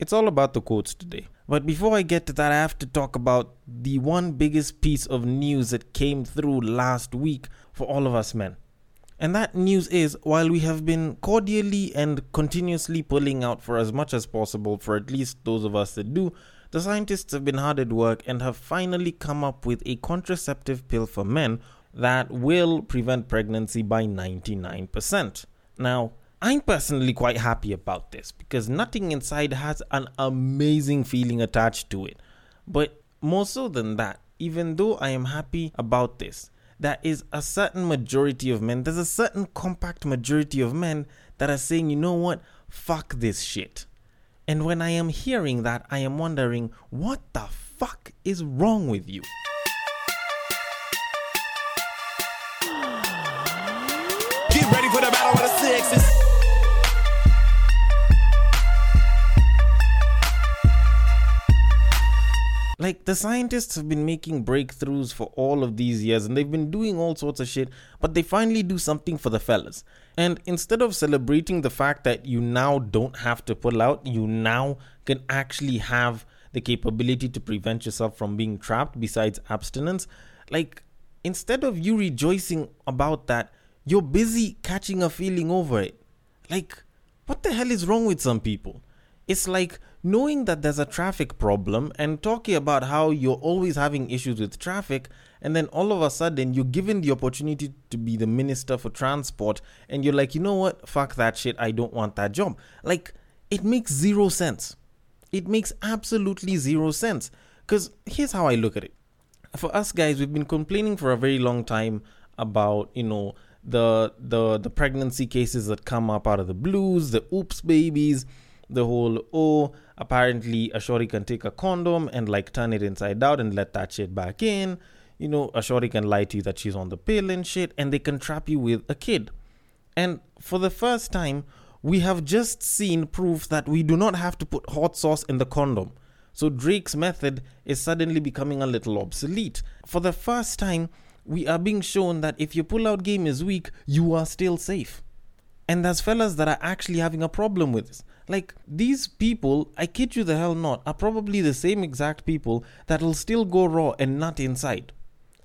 It's all about the quotes today. But before I get to that, I have to talk about the one biggest piece of news that came through last week for all of us men. And that news is while we have been cordially and continuously pulling out for as much as possible for at least those of us that do, the scientists have been hard at work and have finally come up with a contraceptive pill for men that will prevent pregnancy by 99%. Now, I'm personally quite happy about this because nothing inside has an amazing feeling attached to it. But more so than that, even though I am happy about this, there is a certain majority of men, there's a certain compact majority of men that are saying, you know what, fuck this shit. And when I am hearing that, I am wondering, what the fuck is wrong with you? Get ready for the battle of the sexes. Like the scientists have been making breakthroughs for all of these years and they've been doing all sorts of shit, but they finally do something for the fellas. And instead of celebrating the fact that you now don't have to pull out, you now can actually have the capability to prevent yourself from being trapped besides abstinence, like instead of you rejoicing about that, you're busy catching a feeling over it. Like, what the hell is wrong with some people? It's like knowing that there's a traffic problem and talking about how you're always having issues with traffic, and then all of a sudden you're given the opportunity to be the minister for transport, and you're like, you know what? Fuck that shit. I don't want that job. Like, it makes zero sense. It makes absolutely zero sense. Because here's how I look at it. For us guys, we've been complaining for a very long time about, you know, the the the pregnancy cases that come up out of the blues, the oops babies, the whole oh apparently a shorty can take a condom and like turn it inside out and let that shit back in you know a shorty can lie to you that she's on the pill and shit and they can trap you with a kid and for the first time we have just seen proof that we do not have to put hot sauce in the condom so Drake's method is suddenly becoming a little obsolete. For the first time, we are being shown that if your pull out game is weak, you are still safe. And there's fellas that are actually having a problem with this. Like, these people, I kid you the hell not, are probably the same exact people that will still go raw and nut inside.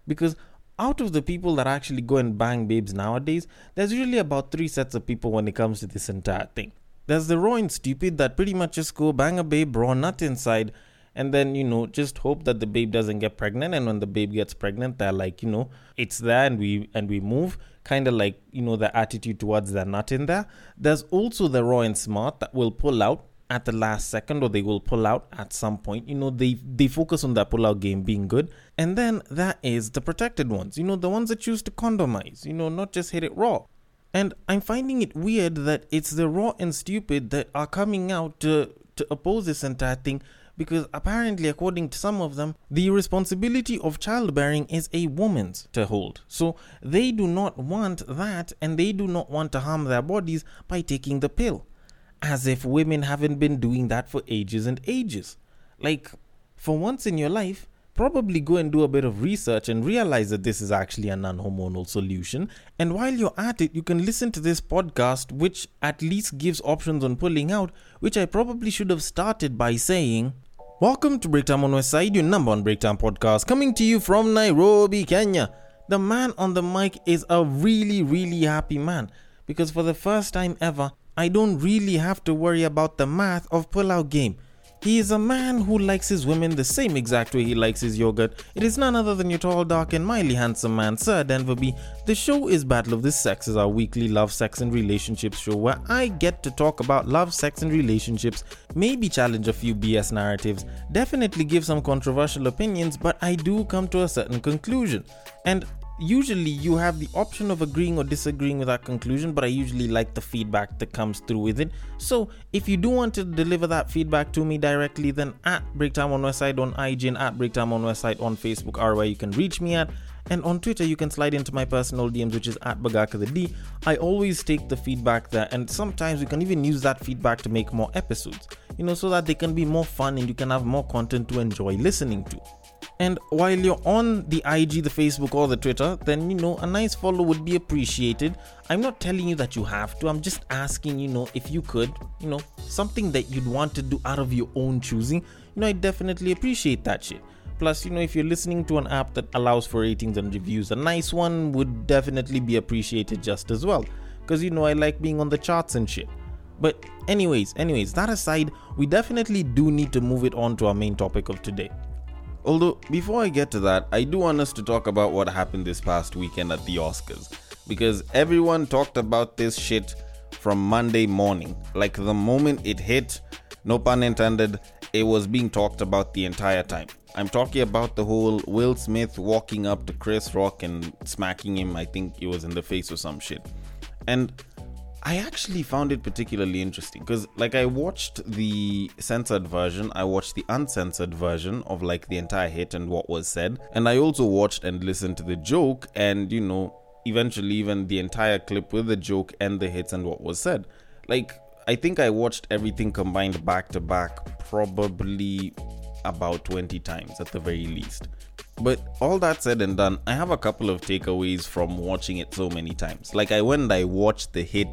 Because out of the people that actually go and bang babes nowadays, there's usually about three sets of people when it comes to this entire thing. There's the raw and stupid that pretty much just go bang a babe, raw nut inside, and then you know just hope that the babe doesn't get pregnant. And when the babe gets pregnant, they're like, you know, it's there and we and we move kind of like you know the attitude towards they're not in there. There's also the raw and smart that will pull out at the last second or they will pull out at some point. You know they they focus on that pull out game being good. And then that is the protected ones you know the ones that choose to condomize you know not just hit it raw. And i'm finding it weird that it's the raw and stupid that are coming out to to oppose this entire thing because apparently, according to some of them, the responsibility of childbearing is a woman's to hold. So they do not want that and they do not want to harm their bodies by taking the pill. As if women haven't been doing that for ages and ages. Like, for once in your life, probably go and do a bit of research and realize that this is actually a non hormonal solution. And while you're at it, you can listen to this podcast, which at least gives options on pulling out, which I probably should have started by saying, Welcome to Breaktime on Westside, your number one breaktime podcast, coming to you from Nairobi, Kenya. The man on the mic is a really, really happy man because for the first time ever, I don't really have to worry about the math of pull-out game. He is a man who likes his women the same exact way he likes his yogurt. It is none other than your tall, dark, and mildly handsome man, Sir Denver B. The show is Battle of the Sexes, our weekly love, sex, and relationships show where I get to talk about love, sex, and relationships, maybe challenge a few BS narratives, definitely give some controversial opinions, but I do come to a certain conclusion. And usually you have the option of agreeing or disagreeing with that conclusion, but I usually like the feedback that comes through with it. So if you do want to deliver that feedback to me directly, then at Breaktime on Westside on IG and at Breaktime on Westside on Facebook are where you can reach me at. And on Twitter, you can slide into my personal DMs, which is at Bagaka the D. I always take the feedback there, and sometimes we can even use that feedback to make more episodes, you know, so that they can be more fun and you can have more content to enjoy listening to. And while you're on the IG, the Facebook, or the Twitter, then you know a nice follow would be appreciated. I'm not telling you that you have to, I'm just asking, you know, if you could, you know, something that you'd want to do out of your own choosing, you know, I definitely appreciate that shit. Plus, you know, if you're listening to an app that allows for ratings and reviews, a nice one would definitely be appreciated just as well. Because, you know, I like being on the charts and shit. But, anyways, anyways, that aside, we definitely do need to move it on to our main topic of today. Although, before I get to that, I do want us to talk about what happened this past weekend at the Oscars. Because everyone talked about this shit from Monday morning. Like the moment it hit, no pun intended, it was being talked about the entire time. I'm talking about the whole Will Smith walking up to Chris Rock and smacking him, I think it was in the face or some shit. And I actually found it particularly interesting because, like, I watched the censored version, I watched the uncensored version of like the entire hit and what was said, and I also watched and listened to the joke, and you know, eventually even the entire clip with the joke and the hits and what was said. Like, I think I watched everything combined back to back probably about 20 times at the very least. But all that said and done, I have a couple of takeaways from watching it so many times. Like I went and I watched the hit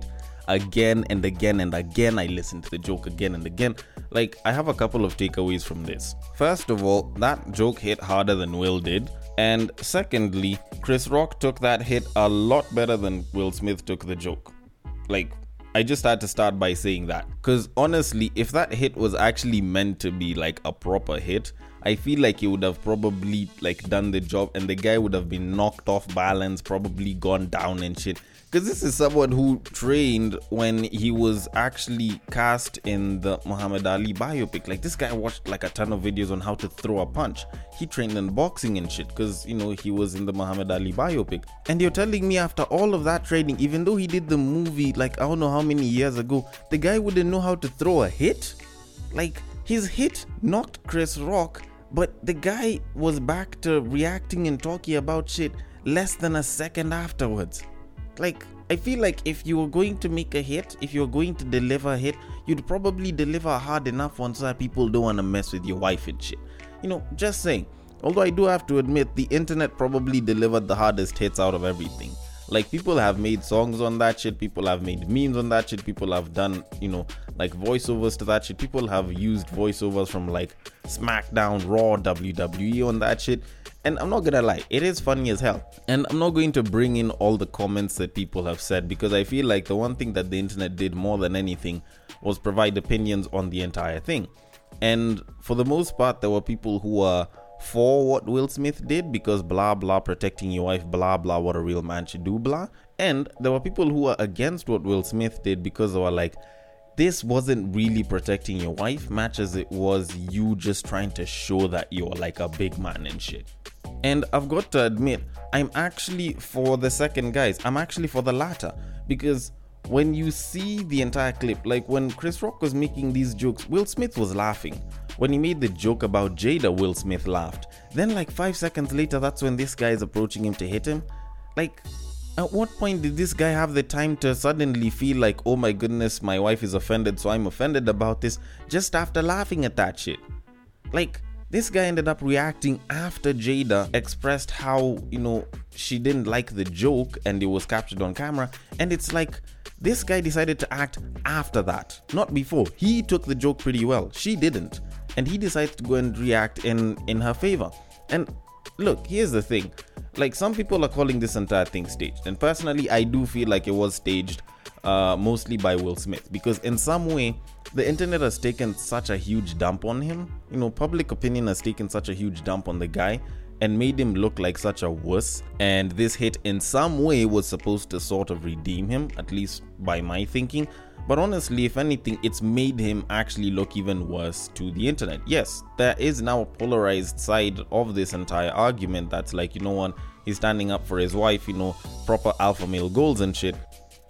again and again and again. I listened to the joke again and again. Like I have a couple of takeaways from this. First of all, that joke hit harder than Will did. And secondly, Chris Rock took that hit a lot better than Will Smith took the joke. Like I just had to start by saying that. Because honestly, if that hit was actually meant to be like a proper hit, I feel like he would have probably like done the job and the guy would have been knocked off balance, probably gone down and shit. Because this is someone who trained when he was actually cast in the Muhammad Ali biopic. Like this guy watched like a ton of videos on how to throw a punch. He trained in boxing and shit because you know he was in the Muhammad Ali biopic. And you're telling me after all of that training, even though he did the movie like I don't know how many years ago, the guy wouldn't know how to throw a hit? Like his hit knocked Chris Rock but the guy was back to reacting and talking about shit less than a second afterwards. Like, I feel like if you were going to make a hit, if you're going to deliver a hit, you'd probably deliver hard enough one so that people don't want to mess with your wife and shit. You know, just saying. Although I do have to admit, the internet probably delivered the hardest hits out of everything. Like people have made songs on that shit, people have made memes on that shit, people have done, you know, like voiceovers to that shit. People have used voiceovers from like SmackDown, Raw, WWE on that shit. And I'm not gonna lie, it is funny as hell. And I'm not going to bring in all the comments that people have said because I feel like the one thing that the internet did more than anything was provide opinions on the entire thing. And for the most part, there were people who were for what Will Smith did because blah blah protecting your wife, blah blah what a real man should do, blah. And there were people who were against what Will Smith did because they were like, this wasn't really protecting your wife, much as it was you just trying to show that you're like a big man and shit. And I've got to admit, I'm actually for the second, guys. I'm actually for the latter because when you see the entire clip, like when Chris Rock was making these jokes, Will Smith was laughing. When he made the joke about Jada, Will Smith laughed. Then, like five seconds later, that's when this guy is approaching him to hit him. Like, at what point did this guy have the time to suddenly feel like, oh my goodness, my wife is offended, so I'm offended about this, just after laughing at that shit? Like, this guy ended up reacting after Jada expressed how, you know, she didn't like the joke and it was captured on camera. And it's like, this guy decided to act after that, not before. He took the joke pretty well. She didn't. And he decided to go and react in in her favor. And look, here's the thing. Like some people are calling this entire thing staged. And personally, I do feel like it was staged uh, mostly by Will Smith because in some way the internet has taken such a huge dump on him. You know, public opinion has taken such a huge dump on the guy and made him look like such a wuss. And this hit, in some way, was supposed to sort of redeem him, at least by my thinking. But honestly, if anything, it's made him actually look even worse to the internet. Yes, there is now a polarized side of this entire argument that's like, you know what, he's standing up for his wife, you know, proper alpha male goals and shit.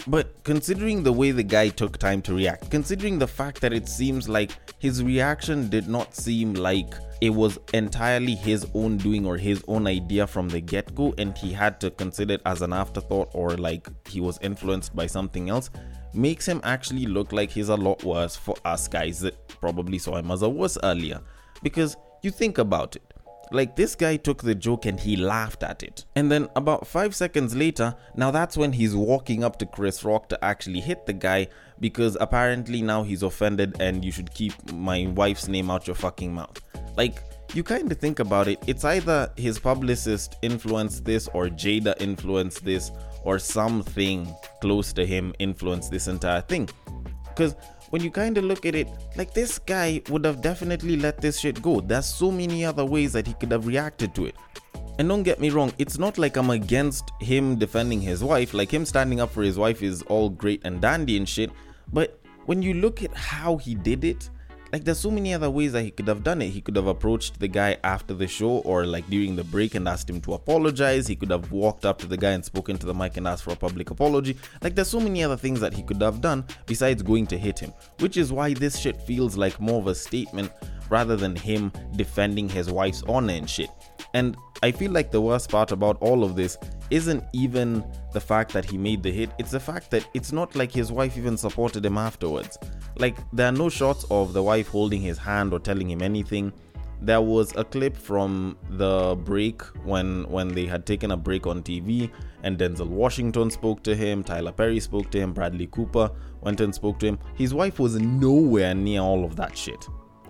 But considering the way the guy took time to react, considering the fact that it seems like his reaction did not seem like it was entirely his own doing or his own idea from the get go, and he had to consider it as an afterthought or like he was influenced by something else, makes him actually look like he's a lot worse for us guys that probably saw him as a worse earlier. Because you think about it, Like, this guy took the joke and he laughed at it. And then, about five seconds later, now that's when he's walking up to Chris Rock to actually hit the guy because apparently now he's offended and you should keep my wife's name out your fucking mouth. Like, you kind of think about it, it's either his publicist influenced this or Jada influenced this or something close to him influenced this entire thing. Because when you kind of look at it, like this guy would have definitely let this shit go. There's so many other ways that he could have reacted to it. And don't get me wrong, it's not like I'm against him defending his wife. Like him standing up for his wife is all great and dandy and shit. But when you look at how he did it, like there's so many other ways that he could have done it. He could have approached the guy after the show or like during the break and asked him to apologize. He could have walked up to the guy and spoken to the mic and asked for a public apology. Like there's so many other things that he could have done besides going to hit him, which is why this shit feels like more of a statement rather than him defending his wife's honor and shit. And I feel like the worst part about all of this isn't even the fact that he made the hit, it's the fact that it's not like his wife even supported him afterwards. Like, there are no shots of the wife holding his hand or telling him anything. There was a clip from the break when when they had taken a break on TV and Denzel Washington spoke to him, Tyler Perry spoke to him, Bradley Cooper went and spoke to him. His wife was nowhere near all of that shit.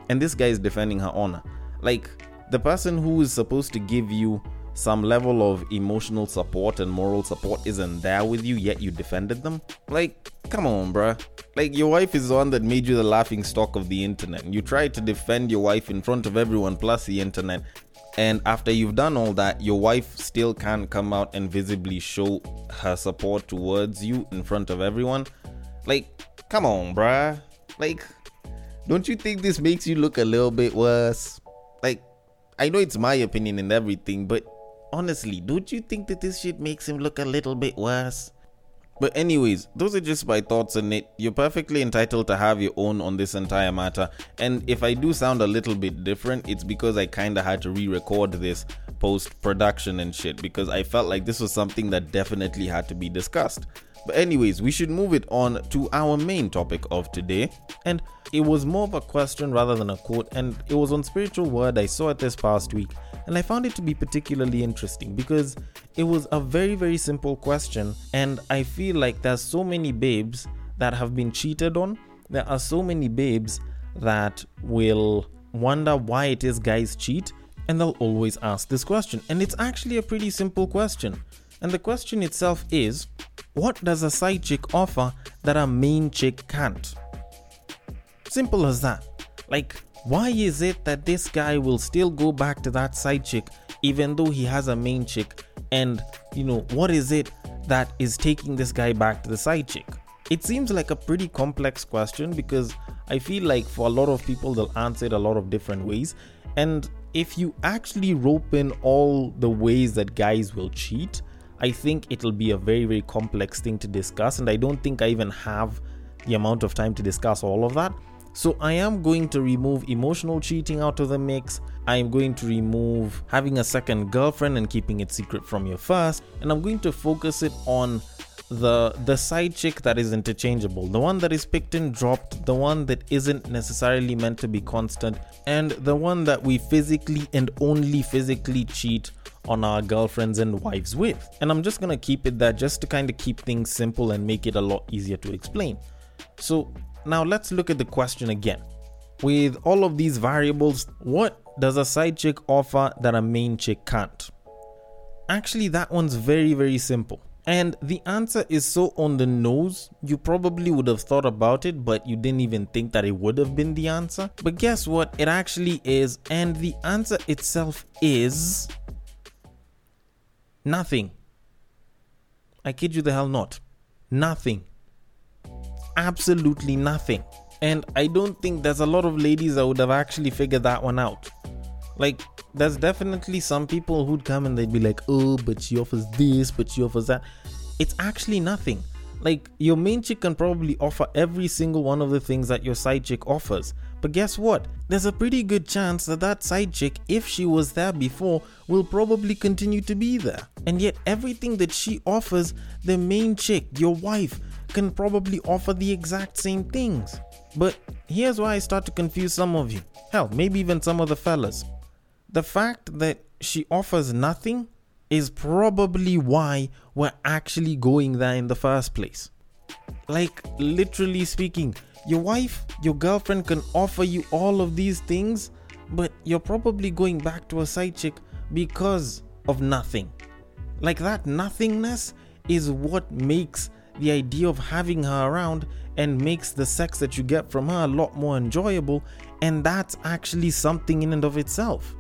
And this guy is defending her honor. Like the person who is supposed to give you some level of emotional support and moral support isn't there with you, yet you defended them? Like, come on, bruh. Like, your wife is the one that made you the laughing stock of the internet. You try to defend your wife in front of everyone plus the internet. And after you've done all that, your wife still can't come out and visibly show her support towards you in front of everyone. Like, come on, bruh. Like, don't you think this makes you look a little bit worse? Like, I know it's my opinion and everything, but honestly, don't you think that this shit makes him look a little bit worse? But anyways, those are just my thoughts on it. You're perfectly entitled to have your own on this entire matter. And if I do sound a little bit different, it's because I kind of had to re-record this post production and shit because I felt like this was something that definitely had to be discussed. But anyways, we should move it on to our main topic of today. And it was more of a question rather than a quote, and it was on spiritual word. I saw it this past week, and I found it to be particularly interesting because it was a very, very simple question. And I feel like there's so many babes that have been cheated on. There are so many babes that will wonder why it is guys cheat, and they'll always ask this question. And it's actually a pretty simple question. And the question itself is what does a side chick offer that a main chick can't? Simple as that. Like, why is it that this guy will still go back to that side chick even though he has a main chick? And, you know, what is it that is taking this guy back to the side chick? It seems like a pretty complex question because I feel like for a lot of people, they'll answer it a lot of different ways. And if you actually rope in all the ways that guys will cheat, I think it'll be a very, very complex thing to discuss. And I don't think I even have the amount of time to discuss all of that. So I am going to remove emotional cheating out of the mix. I am going to remove having a second girlfriend and keeping it secret from your first. And I'm going to focus it on the the side chick that is interchangeable the one that is picked and dropped the one that isn't necessarily meant to be constant and the one that we physically and only physically cheat on our girlfriends and wives with and i'm just gonna keep it there just to kind of keep things simple and make it a lot easier to explain so now let's look at the question again with all of these variables what does a side chick offer that a main chick can't actually that one's very very simple and the answer is so on the nose, you probably would have thought about it, but you didn't even think that it would have been the answer. But guess what? It actually is. And the answer itself is nothing. I kid you the hell not. Nothing. Absolutely nothing. And I don't think there's a lot of ladies that would have actually figured that one out. Like, there's definitely some people who'd come and they'd be like, oh, but she offers this, but she offers that. It's actually nothing. Like, your main chick can probably offer every single one of the things that your side chick offers. But guess what? There's a pretty good chance that that side chick, if she was there before, will probably continue to be there. And yet, everything that she offers, the main chick, your wife, can probably offer the exact same things. But here's why I start to confuse some of you. Hell, maybe even some of the fellas. the fact that she offers nothing is probably why we're actually going there in the first place. Like, literally speaking, your wife, your girlfriend can offer you all of these things, but you're probably going back to a side chick because of nothing. Like, that nothingness is what makes the idea of having her around and makes the sex that you get from her a lot more enjoyable, and that's actually something in and of itself.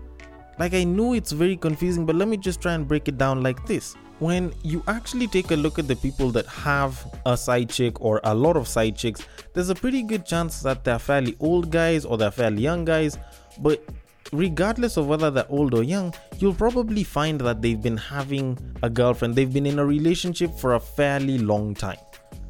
Like, I know it's very confusing, but let me just try and break it down like this. When you actually take a look at the people that have a side chick or a lot of side chicks, there's a pretty good chance that they're fairly old guys or they're fairly young guys, but regardless of whether they're old or young, you'll probably find that they've been having a girlfriend, they've been in a relationship for a fairly long time.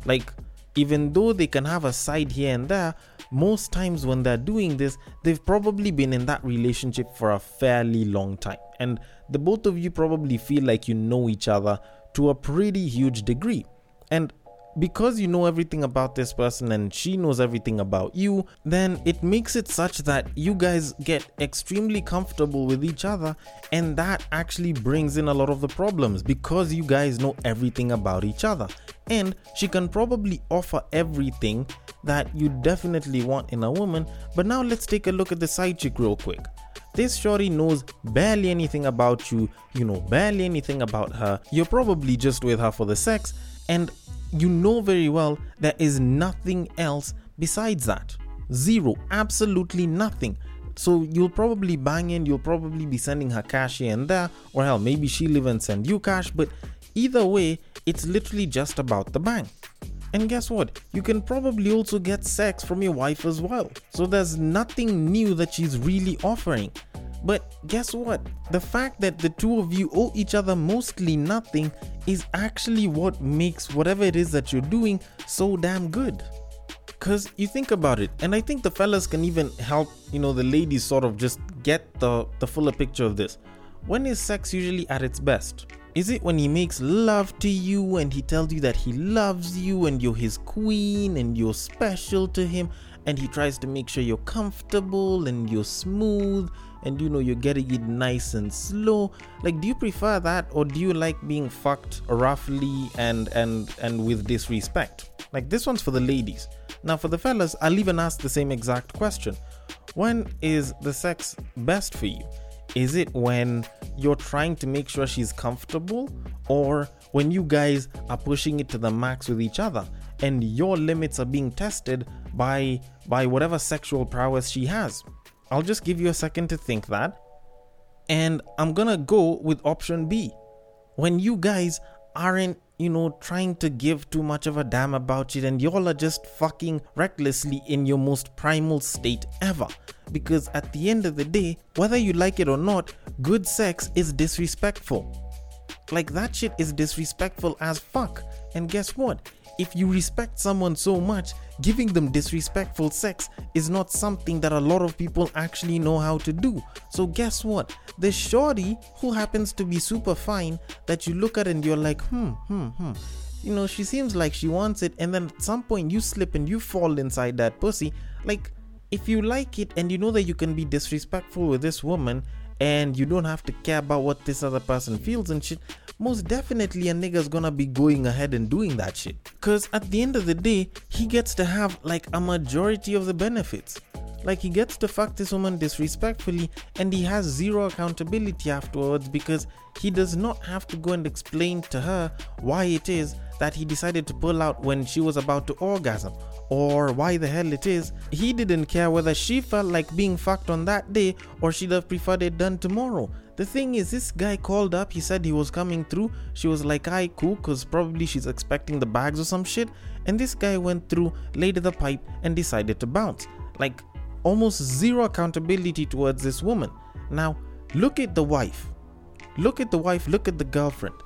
Like, even though they can have a side here and there, most times when they're doing this, they've probably been in that relationship for a fairly long time. And the both of you probably feel like you know each other to a pretty huge degree. And because you know everything about this person and she knows everything about you, then it makes it such that you guys get extremely comfortable with each other, and that actually brings in a lot of the problems because you guys know everything about each other. And she can probably offer everything that you definitely want in a woman. But now let's take a look at the side chick real quick. This shorty knows barely anything about you, you know barely anything about her, you're probably just with her for the sex, and you know very well there is nothing else besides that. Zero, absolutely nothing. So you'll probably bang in, you'll probably be sending her cash here and there, or hell, maybe she'll even send you cash, but either way, it's literally just about the bang. And guess what? You can probably also get sex from your wife as well. So there's nothing new that she's really offering. But guess what? The fact that the two of you owe each other mostly nothing is actually what makes whatever it is that you're doing so damn good. Cause you think about it, and I think the fellas can even help, you know, the ladies sort of just get the, the fuller picture of this. When is sex usually at its best? Is it when he makes love to you and he tells you that he loves you and you're his queen and you're special to him and he tries to make sure you're comfortable and you're smooth and you know you're getting it nice and slow? Like do you prefer that or do you like being fucked roughly and and and with disrespect? Like this one's for the ladies. Now for the fellas i'll even ask the same exact question. When is the sex best for you is it when you're trying to make sure she's comfortable or when you guys are pushing it to the max with each other and your limits are being tested by by whatever sexual prowess she has I'll just give you a second to think that. And I'm gonna go with option B. When you guys aren't, you know, trying to give too much of a damn about it and y'all are just fucking recklessly in your most primal state ever. Because at the end of the day, whether you like it or not, good sex is disrespectful. Like that shit is disrespectful as fuck. And guess what? If you respect someone so much, giving them disrespectful sex is not something that a lot of people actually know how to do. So, guess what? The shorty who happens to be super fine that you look at and you're like, hmm, hmm, hmm. You know, she seems like she wants it, and then at some point you slip and you fall inside that pussy. Like, if you like it and you know that you can be disrespectful with this woman and you don't have to care about what this other person feels and shit, most definitely a nigga's gonna be going ahead and doing that shit. Cause at the end of the day, he gets to have like a majority of the benefits. Like he gets to fuck this woman disrespectfully and he has zero accountability afterwards because he does not have to go and explain to her why it is that he decided to pull out when she was about to orgasm or why the hell it is he didn't care whether she felt like being fucked on that day or she'd have preferred it done tomorrow. The thing is, this guy called up, he said he was coming through. She was like, "I cool, cause probably she's expecting the bags or some shit. And this guy went through, laid the pipe, and decided to bounce. Like, almost zero accountability towards this woman. Now, look at the wife. Look at the wife, look at the girlfriend.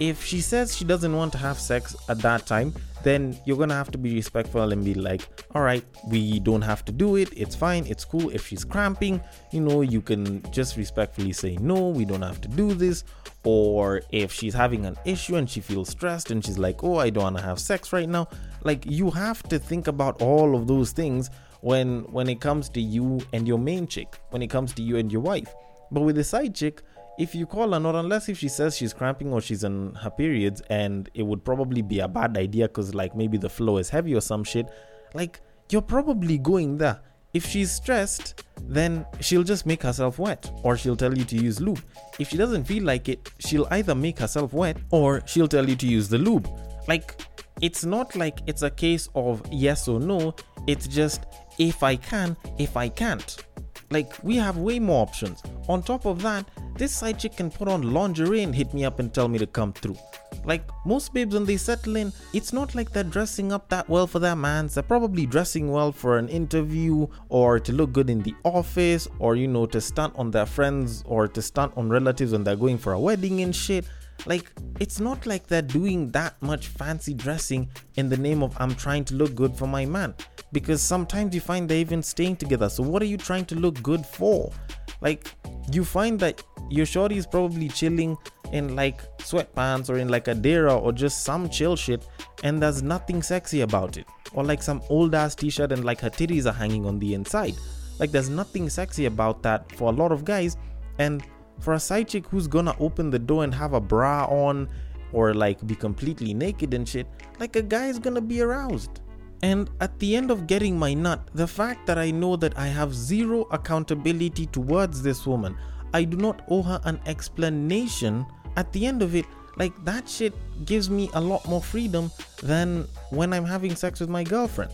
If she says she doesn't want to have sex at that time, then you're gonna have to be respectful and be like, all right, we don't have to do it. It's fine. It's cool. If she's cramping, you know, you can just respectfully say, no, we don't have to do this. Or if she's having an issue and she feels stressed and she's like, oh, I don't wanna have sex right now, like you have to think about all of those things when when it comes to you and your main chick, when it comes to you and your wife But with the side chick, if you call her, not unless if she says she's cramping or she's in her periods, and it would probably be a bad idea because, like, maybe the flow is heavy or some shit, like, you're probably going there. If she's stressed, then she'll just make herself wet, or she'll tell you to use lube. If she doesn't feel like it, she'll either make herself wet or she'll tell you to use the lube. Like, it's not like it's a case of yes or no, it's just if I can, if I can't. Like, we have way more options. On top of that, this side chick can put on lingerie and hit me up and tell me to come through. Like, most babes, when they settle in, it's not like they're dressing up that well for their mans. They're probably dressing well for an interview or to look good in the office or, you know, to stunt on their friends or to stunt on relatives when they're going for a wedding and shit. Like, it's not like they're doing that much fancy dressing in the name of I'm trying to look good for my man. Because sometimes you find they're even staying together. So, what are you trying to look good for? Like, you find that your shorty is probably chilling in like sweatpants or in like a dera or just some chill shit, and there's nothing sexy about it. Or like some old ass t shirt and like her titties are hanging on the inside. Like, there's nothing sexy about that for a lot of guys. And for a side chick who's gonna open the door and have a bra on or like be completely naked and shit, like a guy is gonna be aroused. And at the end of getting my nut, the fact that I know that I have zero accountability towards this woman, I do not owe her an explanation. At the end of it, like that shit gives me a lot more freedom than when I'm having sex with my girlfriend.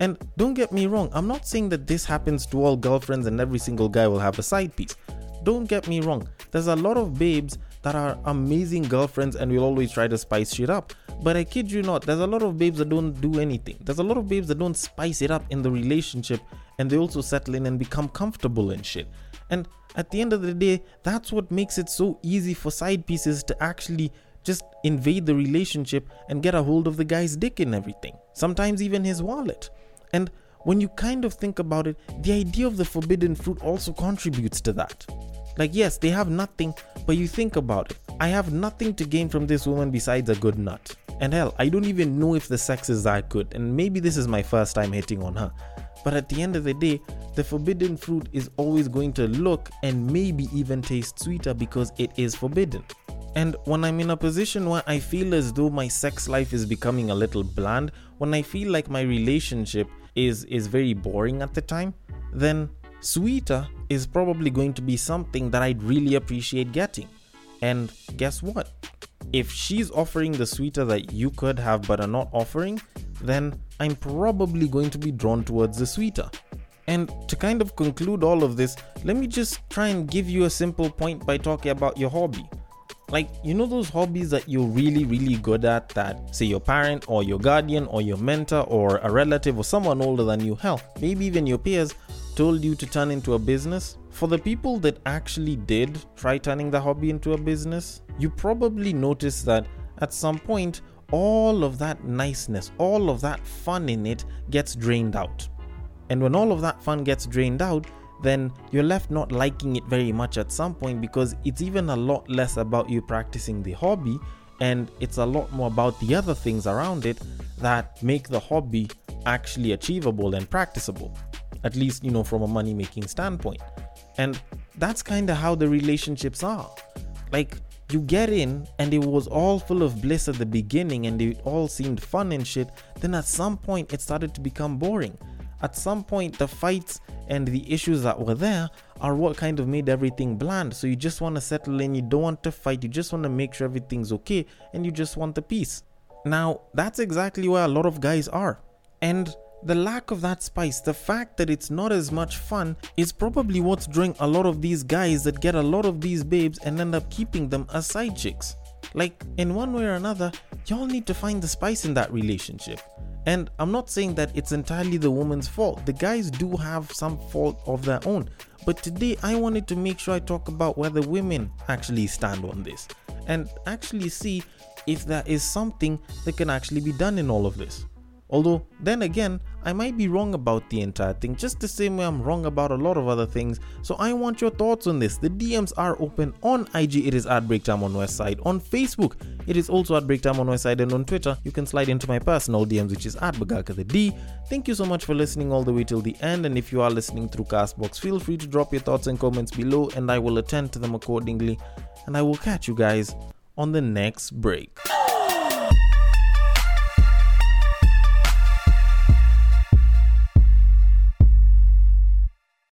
And don't get me wrong, I'm not saying that this happens to all girlfriends and every single guy will have a side piece. Don't get me wrong, there's a lot of babes that are amazing girlfriends and will always try to spice shit up. But I kid you not, there's a lot of babes that don't do anything. There's a lot of babes that don't spice it up in the relationship and they also settle in and become comfortable and shit. And at the end of the day, that's what makes it so easy for side pieces to actually just invade the relationship and get a hold of the guy's dick and everything. Sometimes even his wallet. And when you kind of think about it, the idea of the forbidden fruit also contributes to that. Like, yes, they have nothing, but you think about it. I have nothing to gain from this woman besides a good nut. And hell, I don't even know if the sex is that good, and maybe this is my first time hitting on her. But at the end of the day, the forbidden fruit is always going to look and maybe even taste sweeter because it is forbidden. And when I'm in a position where I feel as though my sex life is becoming a little bland, when I feel like my relationship is is very boring at the time, then sweeter is probably going to be something that I'd really appreciate getting. And guess what? If she's offering the sweeter that you could have but are not offering, then I'm probably going to be drawn towards the sweeter. And to kind of conclude all of this, let me just try and give you a simple point by talking about your hobby. Like, you know, those hobbies that you're really, really good at that, say, your parent or your guardian or your mentor or a relative or someone older than you, hell, maybe even your peers told you to turn into a business. For the people that actually did try turning the hobby into a business, you probably noticed that at some point, all of that niceness, all of that fun in it gets drained out. And when all of that fun gets drained out, then you're left not liking it very much at some point because it's even a lot less about you practicing the hobby and it's a lot more about the other things around it that make the hobby actually achievable and practicable at least you know from a money making standpoint. And that's kind of how the relationships are. Like you get in and it was all full of bliss at the beginning and it all seemed fun and shit then at some point it started to become boring. At some point the fights and the issues that were there are what kind of made everything bland. So you just want to settle in you don't want to fight you just want to make sure everything's okay and you just want the peace. Now that's exactly where a lot of guys are. And the lack of that spice, the fact that it's not as much fun, is probably what's drawing a lot of these guys that get a lot of these babes and end up keeping them as side chicks. Like, in one way or another, y'all need to find the spice in that relationship. And I'm not saying that it's entirely the woman's fault. The guys do have some fault of their own. But today I wanted to make sure I talk about where the women actually stand on this and actually see if there is something that can actually be done in all of this. Although, then again, I might be wrong about the entire thing, just the same way I'm wrong about a lot of other things. So I want your thoughts on this. The DMs are open on IG, it is at Breaktime on Westside. On Facebook, it is also at Breaktime on Westside. And on Twitter, you can slide into my personal DMs, which is at Bagaka the D. Thank you so much for listening all the way till the end. And if you are listening through Castbox, feel free to drop your thoughts and comments below, and I will attend to them accordingly. And I will catch you guys on the next break.